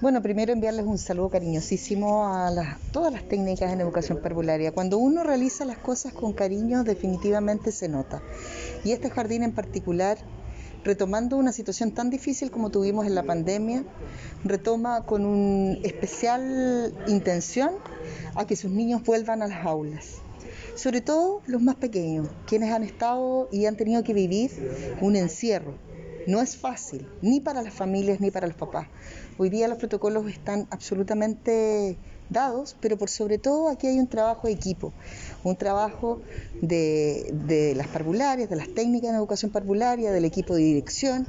Bueno, primero enviarles un saludo cariñosísimo a todas las técnicas en educación parvularia. Cuando uno realiza las cosas con cariño, definitivamente se nota. Y este jardín en particular, retomando una situación tan difícil como tuvimos en la pandemia, retoma con una especial intención a que sus niños vuelvan a las aulas sobre todo los más pequeños, quienes han estado y han tenido que vivir un encierro. No es fácil, ni para las familias ni para los papás. Hoy día los protocolos están absolutamente dados, pero por sobre todo aquí hay un trabajo de equipo, un trabajo de, las parvularias, de las técnicas de educación parvularia, del equipo de dirección,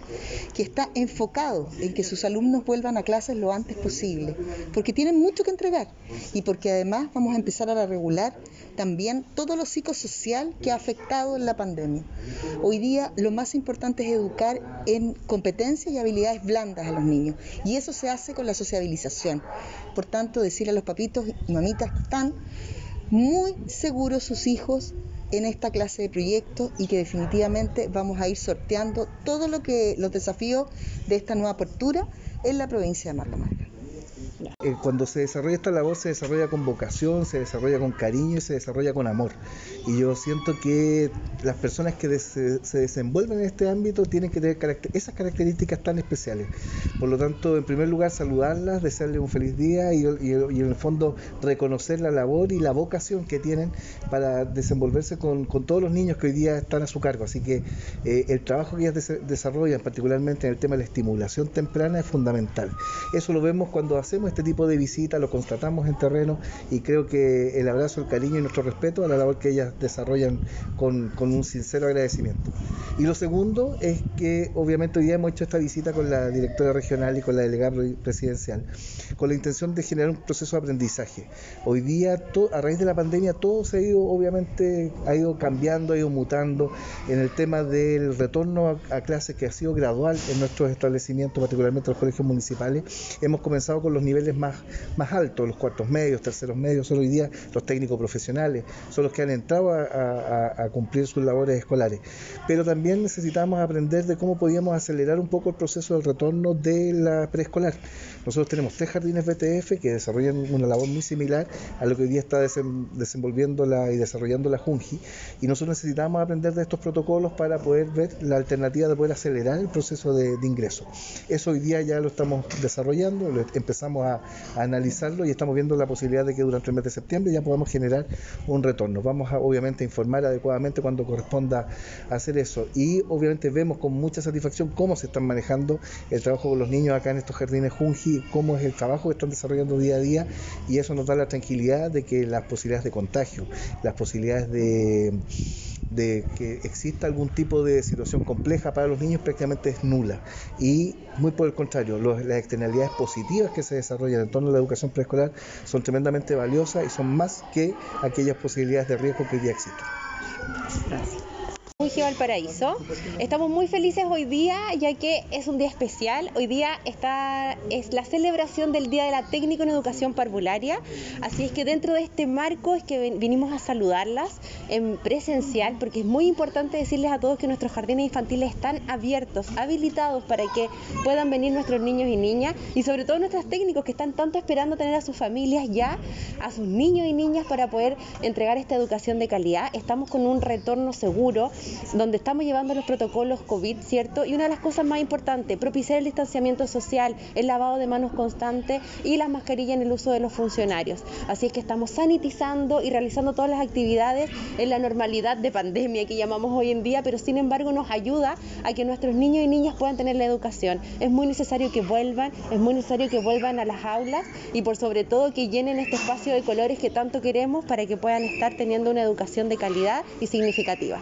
que está enfocado en que sus alumnos vuelvan a clases lo antes posible, porque tienen mucho que entregar y porque además vamos a empezar a regular también todo lo psicosocial que ha afectado en la pandemia. Hoy día lo más importante es educar en competencias y habilidades blandas a los niños y eso se hace con la sociabilización. Por tanto, decir a los papitos y mamitas que están muy seguros sus hijos en esta clase de proyectos y que definitivamente vamos a ir sorteando todo lo que los desafíos de esta nueva apertura en la provincia de Marca eh, cuando se desarrolla esta labor se desarrolla con vocación, se desarrolla con cariño y se desarrolla con amor. Y yo siento que las personas que se, desenvuelven en este ámbito tienen que tener esas características tan especiales. Por lo tanto, en primer lugar, saludarlas, desearles un feliz día y, en el fondo reconocer la labor y la vocación que tienen para desenvolverse con, todos los niños que hoy día están a su cargo. Así que eh, el trabajo que ellas desarrollan, particularmente en el tema de la estimulación temprana, es fundamental. Eso lo vemos cuando hacemos este tipo de visitas, lo constatamos en terreno y creo que el abrazo, el cariño y nuestro respeto a la labor que ellas desarrollan con, un sincero agradecimiento. Y lo segundo es que obviamente hoy día hemos hecho esta visita con la directora regional y con la delegada presidencial, con la intención de generar un proceso de aprendizaje. Hoy día, a raíz de la pandemia, todo se ha ido, obviamente, ha ido cambiando, ha ido mutando en el tema del retorno a, a clases que ha sido gradual en nuestros establecimientos, particularmente los colegios municipales. Hemos comenzado con los niveles más, más altos, los cuartos medios, terceros medios, son hoy día los técnicos profesionales, son los que han entrado a, cumplir sus labores escolares. Pero también necesitamos aprender de cómo podíamos acelerar un poco el proceso del retorno de la preescolar. Nosotros tenemos tres jardines BTF que desarrollan una labor muy similar a lo que hoy día está desenvolviendo la, y desarrollando la Junji, y nosotros necesitamos aprender de estos protocolos para poder ver la alternativa de poder acelerar el proceso de, de ingreso. Eso hoy día ya lo estamos desarrollando, lo empezamos a, analizarlo y estamos viendo la posibilidad de que durante el mes de septiembre ya podamos generar un retorno. Vamos a obviamente informar adecuadamente cuando corresponda hacer eso y obviamente vemos con mucha satisfacción cómo se están manejando el trabajo con los niños acá en estos jardines Junji, cómo es el trabajo que están desarrollando día a día y eso nos da la tranquilidad de que las posibilidades de contagio, las posibilidades de de que exista algún tipo de situación compleja para los niños prácticamente es nula. Y muy por el contrario, las externalidades positivas que se desarrollan en torno a la educación preescolar son tremendamente valiosas y son más que aquellas posibilidades de riesgo que ya existen. Gracias. Valparaíso. Estamos muy felices hoy día ya que es un día especial. Hoy día está, es la celebración del Día de la Técnico en Educación Parvularia. Así es que dentro de este marco es que vinimos a saludarlas en presencial porque es muy importante decirles a todos que nuestros jardines infantiles están abiertos, habilitados para que puedan venir nuestros niños y niñas y sobre todo nuestros técnicos que están tanto esperando tener a sus familias ya, a sus niños y niñas para poder entregar esta educación de calidad. Estamos con un retorno seguro donde estamos llevando los protocolos COVID, ¿cierto? Y una de las cosas más importantes, propiciar el distanciamiento social, el lavado de manos constante y las mascarillas en el uso de los funcionarios. Así es que estamos sanitizando y realizando todas las actividades en la normalidad de pandemia que llamamos hoy en día, pero sin embargo nos ayuda a que nuestros niños y niñas puedan tener la educación. Es muy necesario que vuelvan, es muy necesario que vuelvan a las aulas y por sobre todo que llenen este espacio de colores que tanto queremos para que puedan estar teniendo una educación de calidad y significativa.